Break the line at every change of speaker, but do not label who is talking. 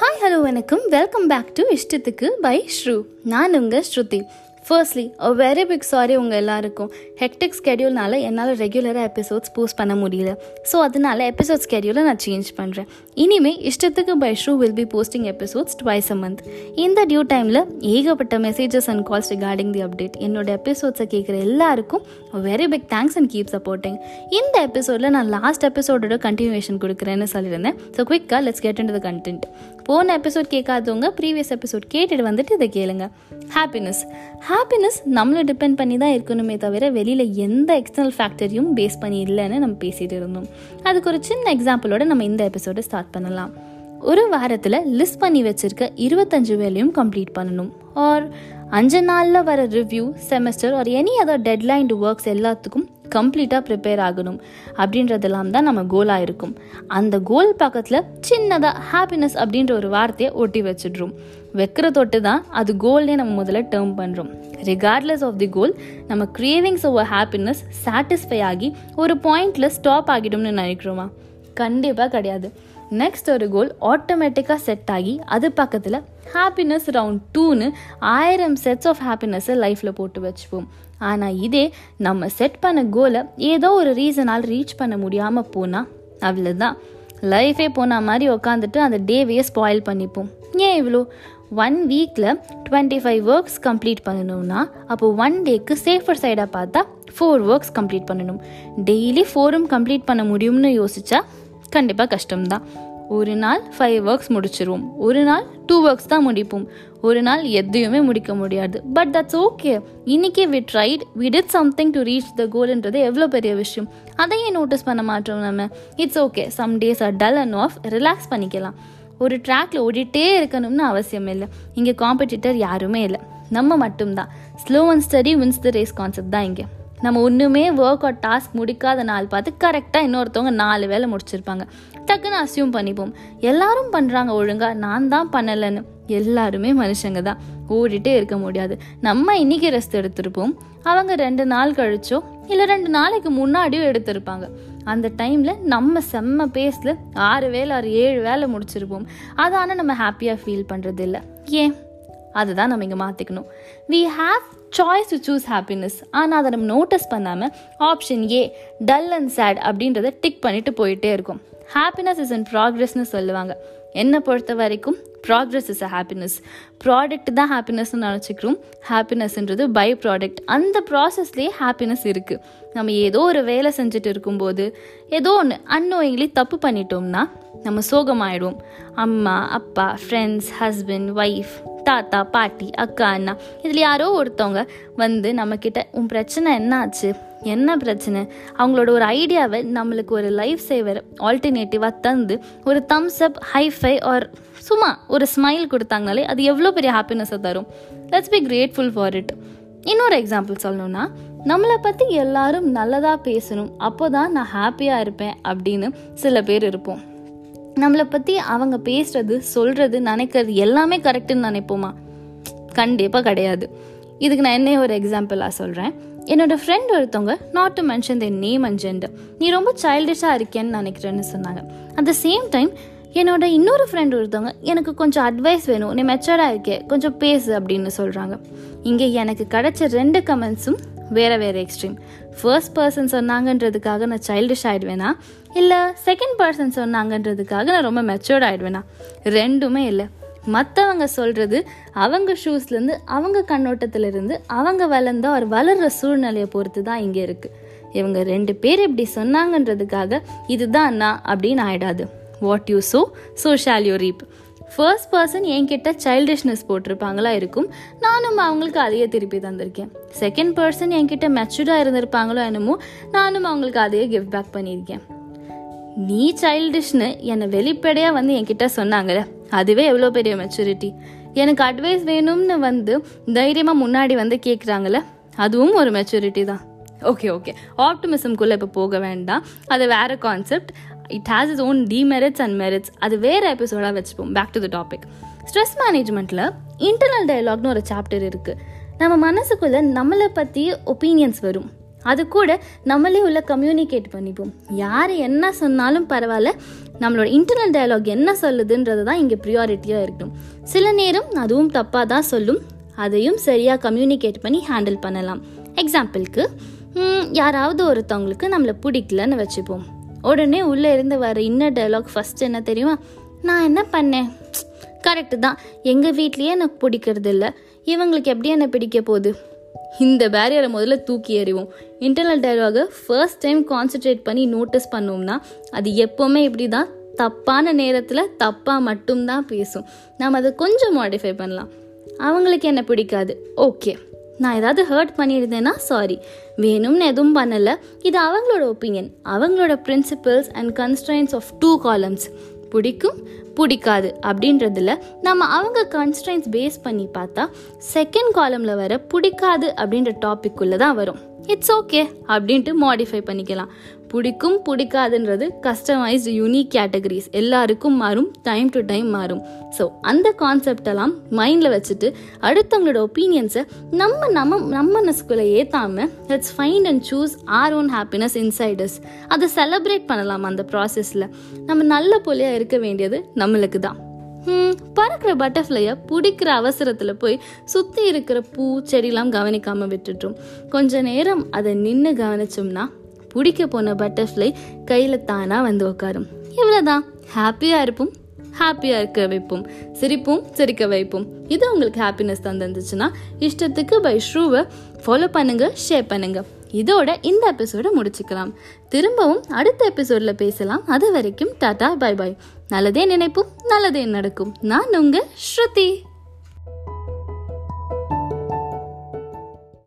Hi hello வணக்கம். Welcome back to இஷ்டத்துக்கு by Shru நான் உங்கள் Shruti. Firstly a very big sorry உங்கள் எல்லாருக்கும். ஹெக்டிக் ஸ்கெடியூல்னால என்னால் ரெகுலராக எபிசோட்ஸ் போஸ்ட் பண்ண முடியல. ஸோ அதனால எபிசோட் ஸ்கெடியூலை நான் சேஞ்ச் பண்ணுறேன் இனிமேல் இஷ்டத்துக்கு by shoe will be posting episodes twice a month இந்த டியூ டைமில் ஏகப்பட்ட messages and calls regarding the update என்னோட எபிசோட்ஸை கேட்குற எல்லாருக்கும் very big thanks and keep supporting இந்த எபிசோடில் நான் லாஸ்ட் எபிசோடோட கண்டினியூஷன் கொடுக்குறேன்னு சொல்லியிருந்தேன். So குவிக்காக let's get in the content போன எபிசோட் கேட்காதவங்க ப்ரீவியஸ் எபிசோட் கேட்டுட்டு வந்துட்டு இதை கேளுங்க. ஹாப்பினஸ் ஹாப்பினஸ் நம்மளை டிபெண்ட் பண்ணி தான் இருக்கணுமே தவிர வெளியில் எந்த எக்ஸ்டர்னல் ஃபேக்டரியும் பேஸ் பண்ணி இல்லைன்னு நம்ம பேசிகிட்டு இருந்தோம். அதுக்கு ஒரு சின்ன எக்ஸாம்பிளோட நம்ம இந்த எபிசோடை ஸ்டார்ட் பண்ணலாம். ஒரு வாரத்தில் லிஸ்ட் பண்ணி வச்சுருக்க இருபத்தஞ்சு வேலையும் கம்ப்ளீட் பண்ணணும். ஆர் அஞ்சு நாளில் வர review semester or any other deadlined works எல்லாத்துக்கும் கம்ப்ளீட்டாக ப்ரிப்பேர் ஆகணும் அப்படின்றதெல்லாம் தான் நம்ம கோலாக இருக்கும். அந்த கோல் பக்கத்தில் சின்னதாக ஹாப்பினஸ் அப்படின்ற ஒரு வார்த்தையை ஒட்டி வச்சிடுறோம். வைக்கிற தொட்டு தான் அது கோல்னே நம்ம முதல்ல டேர்ம் பண்ணுறோம் ரிகார்ட்லெஸ் ஆஃப் தி கோல் நம்ம கிரேவிங்ஸ் ஓவர் ஹாப்பினஸ் சாட்டிஸ்ஃபை ஆகி ஒரு பாயிண்டில் ஸ்டாப் ஆகிடும்னு நினைக்கிறோமா? கண்டிப்பாக கிடையாது. நெக்ஸ்ட் ஒரு கோல் ஆட்டோமேட்டிக்காக செட் ஆகி அது பக்கத்தில் ஹாப்பினஸ் ரவுண்ட் டூன்னு ஆயிரம் செட்ஸ் ஆஃப் ஹாப்பினஸ்ஸை லைஃப்பில் போட்டு வச்சுப்போம். ஆனால் இதே நம்ம செட் பண்ண கோலை ஏதோ ஒரு ரீசனால் ரீச் பண்ண முடியாமல் போனால் அவ்வளோதான் லைஃபே போன மாதிரி உக்காந்துட்டு அந்த டேவையே ஸ்பாயில் பண்ணிப்போம். ஏன் இவ்வளோ ஒன் வீக்கில் டுவெண்ட்டி ஃபைவ் ஒர்க்ஸ் கம்ப்ளீட் பண்ணணும்னா அப்போ ஒன் டேக்கு சேஃபர் சைடாக பார்த்தா ஃபோர் ஒர்க்ஸ் கம்ப்ளீட் பண்ணணும். டெய்லி ஃபோரும் கம்ப்ளீட் பண்ண முடியும்னு யோசிச்சா கண்டிப்பாக கஷ்டம்தான். ஒரு நாள் ஃபைவ் ஒர்க்ஸ் முடிச்சிருவோம். ஒரு நாள் டூ ஒர்க்ஸ் தான் முடிப்போம். ஒரு நாள் எதையுமே முடிக்க முடியாது. பட் தட்ஸ் ஓகே இன்னைக்கே we tried we did something to reach the கோல்ன்றது எவ்வளோ பெரிய விஷயம். அதையே நோட்டீஸ் பண்ண மாட்டோம் நம்ம. It's okay some days are dull and off relax பண்ணிக்கலாம். ஒரு ட்ராக்ல ஓடிட்டே இருக்கணும்னு அவசியம் இல்லை. இங்கே காம்படிட்டர் யாருமே இல்லை. நம்ம மட்டும்தான். Slow and steady wins the race concept தான் இங்கே. நம்ம ஒன்றுமே ஒர்க் அவுட் டாஸ்க் முடிக்காத நாள் பார்த்து கரெக்டாக இன்னொருத்தவங்க நாலு வேலை முடிச்சிருப்பாங்க. டக்குன்னு அசியூம் பண்ணிப்போம். எல்லாரும் பண்ணுறாங்க ஒழுங்காக நான் தான் பண்ணலைன்னு. எல்லாருமே மனுஷங்க தான். ஓடிட்டே இருக்க முடியாது. நம்ம இன்னைக்கு ரெஸ்ட் எடுத்திருப்போம். அவங்க ரெண்டு நாள் கழிச்சோ இல்லை ரெண்டு நாளைக்கு முன்னாடியும் எடுத்திருப்பாங்க. அந்த டைமில் நம்ம செம்ம பேஸில் ஆறு வேலை ஆறு ஏழு வேலை முடிச்சிருப்போம். அதை ஆனால் நம்ம ஹாப்பியாக ஃபீல் பண்ணுறது இல்லை ஏன்? அதுதான் நம்ம இங்கே மாற்றிக்கணும் we have choice to choose happiness ஆனால் அதை நம்ம நோட்டீஸ் பண்ணாமல் option A dull and sad அப்படின்றத டிக் பண்ணிட்டு போயிட்டே இருக்கும். ஹாப்பினஸ் இஸ் அண்ட் ப்ராக்ரெஸ்னு சொல்லுவாங்க. என்னை பொறுத்த வரைக்கும் progress is a happiness product தான் ஹாப்பினஸ்னு நினச்சிக்கிறோம். ஹாப்பினஸ்ன்றது பை ப்ராடக்ட் அந்த ப்ராசஸ்லேயே ஹாப்பினஸ் இருக்குது நம்ம ஏதோ ஒரு வேலை செஞ்சுட்டு இருக்கும்போது ஏதோ ஒன்று அன்னோயிங்லி தப்பு பண்ணிட்டோம்னா நம்ம சோகமாயிடுவோம். அம்மா அப்பா ஃப்ரெண்ட்ஸ் ஹஸ்பண்ட் ஒய்ஃப் தாத்தா பாட்டி அக்கா அண்ணா இதில் யாரோ ஒருத்தவங்க வந்து நம்மக்கிட்ட உன் பிரச்சனை என்ன ஆச்சு என்ன பிரச்சனை? அவங்களோட ஒரு ஐடியாவை நம்மளுக்கு ஒரு லைஃப் சேவர் ஆல்டர்னேட்டிவாக தந்து ஒரு தம்ஸ் அப் ஹைஃபை ஆர் சும்மா ஒரு ஸ்மைல் கொடுத்தாங்கனாலே அது எவ்வளோ பெரிய ஹாப்பினஸை தரும். Let's be grateful for it இன்னொரு எக்ஸாம்பிள் சொல்லணும்னா நம்மளை பற்றி எல்லாரும் நல்லதாக பேசணும் அப்போ தான் நான் ஹாப்பியாக இருப்பேன் அப்படின்னு சில பேர் இருப்போம். நம்மளை பற்றி அவங்க பேசுறது சொல்கிறது நினைக்கிறது எல்லாமே கரெக்டுன்னு நினைப்போமா? கண்டிப்பாக கிடையாது. இதுக்கு நான் என்ன ஒரு எக்ஸாம்பிளாக சொல்கிறேன் என்னோட ஃப்ரெண்ட் ஒருத்தவங்க not to mention the name and gender நீ ரொம்ப சைல்டிஷாக இருக்கேன்னு நினைக்கிறேன்னு சொன்னாங்க. அட் த சேம் டைம் என்னோட இன்னொரு ஃப்ரெண்ட் ஒருத்தவங்க எனக்கு கொஞ்சம் அட்வைஸ் வேணும். நீ மெச்சோர்டாக இருக்கே கொஞ்சம் பேசு அப்படின்னு சொல்கிறாங்க இங்கே எனக்கு கிடைச்ச ரெண்டு கமெண்ட்ஸும் வேறு வேறு எக்ஸ்ட்ரீம் ஃபர்ஸ்ட் பர்சன் சொன்னாங்கன்றதுக்காக நான் சைல்டிஷ் ஆகிடுவேனா இல்லை செகண்ட் பர்சன் சொன்னாங்கன்றதுக்காக நான் ரொம்ப மெச்சோர்ட் ஆகிடுவேனா ரெண்டுமே இல்லை. மற்றவங்க சொல்கிறது அவங்க ஷூஸ்லேருந்து அவங்க கண்ணோட்டத்திலேருந்து அவங்க வளர்ந்த ஒரு வளர்கிற சூழ்நிலையை பொறுத்து தான் இங்கே இருக்குது இவங்க ரெண்டு பேர் இப்படி சொன்னாங்கன்றதுக்காக இதுதான் நான் அப்படின்னு ஆயிடாது. What you sow so shall you reap first person என்கிட்ட சைல்டிஷ்னஸ் போட்டிருப்பாங்களா இருக்கும். நானும் அவங்களுக்கு அதையே திருப்பி தந்திருக்கேன். செகண்ட் பர்சன் என்கிட்ட மெச்சூர்டாக இருந்திருப்பாங்களோ என்னமோ நானும் அவங்களுக்கு அதையே கிஃப்ட் பேக் பண்ணியிருக்கேன். நீ சைல்டிஷ்னு என்னை வெளிப்படையாக வந்து என்கிட்ட சொன்னாங்கல்ல? அதுவே எவ்வளோ பெரிய மெச்சூரிட்டி எனக்கு அட்வைஸ் வேணும்னு வந்து தைரியமாக முன்னாடி வந்து கேட்குறாங்கல்ல அதுவும் ஒரு மெச்சூரிட்டி தான். ஓகே ஓகே ஆப்டிமிசம்குள்ளே இப்போ போக வேண்டாம். அது வேறு concept it has its own demerits and merits அது வேறு எபிசோடாக வச்சுப்போம். Back to the topic stress மேனேஜ்மெண்ட்டில் internal டயலாக்னு ஒரு சாப்டர் இருக்குது நம்ம மனசுக்குள்ளே நம்மளை பற்றி ஒப்பீனியன்ஸ் வரும். அது கூட நம்மளே உள்ள கம்யூனிகேட் பண்ணிப்போம். யார் என்ன சொன்னாலும் பரவாயில்ல நம்மளோட இன்டர்னல் டயலாக் என்ன சொல்லுதுன்றது தான் இங்கே ப்ரியாரிட்டியாக இருக்கட்டும் சில நேரம் அதுவும் தப்பாக தான் சொல்லும். அதையும் சரியாக கம்யூனிகேட் பண்ணி ஹேண்டில் பண்ணலாம். எக்ஸாம்பிளுக்கு யாராவது ஒருத்தவங்களுக்கு நம்மளை பிடிக்கலன்னு வச்சுப்போம். உடனே உள்ளே இருந்து வர இன்னர் டயலாக் ஃபஸ்ட் என்ன தெரியுமா? நான் என்ன பண்ணேன்? கரெக்டு தான். எங்கள் வீட்லேயே எனக்கு பிடிக்கிறது இல்லை இவங்களுக்கு எப்படி என்ன பிடிக்க போகுது? இந்த பேரியரை முதல்ல தூக்கி எறிவோம். இன்டர்னல் டயலாகை ஃபர்ஸ்ட் டைம் கான்சென்ட்ரேட் பண்ணி நோட்டீஸ் பண்ணோம்னா அது எப்போவுமே இப்படி தான் தப்பான நேரத்தில் தப்பாக மட்டும்தான் பேசும். நாம் அதை கொஞ்சம் மாடிஃபை பண்ணலாம். அவங்களுக்கு என்ன பிடிக்காது? ஓகே நான் ஏதாவது ஹர்ட் பண்ணியிருந்தேன்னா சாரி வேணும்னு எதுவும் பண்ணலை. இது அவங்களோட ஒப்பீனியன் அவங்களோட principles and constraints of two columns பிடிக்கும் பிடிக்காது அப்படின்றதுல நம்ம அவங்க கன்ஸ்டன்ஸ் பேஸ் பண்ணி பார்த்தா செகண்ட் காலமில் வர பிடிக்காது அப்படின்ற டாபிக்குள்ளே தான் வரும். இட்ஸ் ஓகே அப்படின்ட்டு மாடிஃபை பண்ணிக்கலாம். பிடிக்கும் பிடிக்காதுன்றது கஸ்டமைஸ்டு யூனிக் கேட்டகரிஸ் எல்லாருக்கும் மாறும் டைம் டு டைம் மாறும். ஸோ அந்த கான்செப்டெல்லாம் மைண்டில் வச்சுட்டு அடுத்தவங்களோட ஒப்பீனியன்ஸை நம்ம நம்ம நம்ம மனசுக்குள்ளே ஏற்றாமல் let's find and choose our own happiness insiders அதை செலப்ரேட் பண்ணலாம் அந்த ப்ராசஸில் நம்ம நல்ல போலியாக இருக்க வேண்டியது நம்மளுக்கு தான். பறக்கிற பட்டர்ஃப்ளையை பிடிக்கிற அவசரத்தில் போய் சுற்றி இருக்கிற பூ செடிலாம் கவனிக்காமல் விட்டுட்டோம். கொஞ்ச நேரம் அதை நின்று கவனிச்சோம்னா பிடிக்க போன பட்டர்ஃப்ளை கையில் தானாக வந்து உட்காரும். இவ்வளோதான் ஹாப்பியாக இருப்போம் ஹாப்பியாக இருக்க வைப்போம் சிரிப்போம் சிரிக்க வைப்போம். இது உங்களுக்கு ஹாப்பினஸ் தந்துருந்துச்சுன்னா இஷ்டத்துக்கு பை ஷ்ரூவை ஃபாலோ பண்ணுங்கள் ஷேர் பண்ணுங்கள் இதோட இந்த எபிசோடை முடிச்சுக்கலாம். திரும்பவும் அடுத்த எபிசோடில் பேசலாம். அது வரைக்கும் டாடா பை பாய் நல்லதே நினைப்போம் நல்லதே நடக்கும். நான் உங்கள் ஸ்ருதி.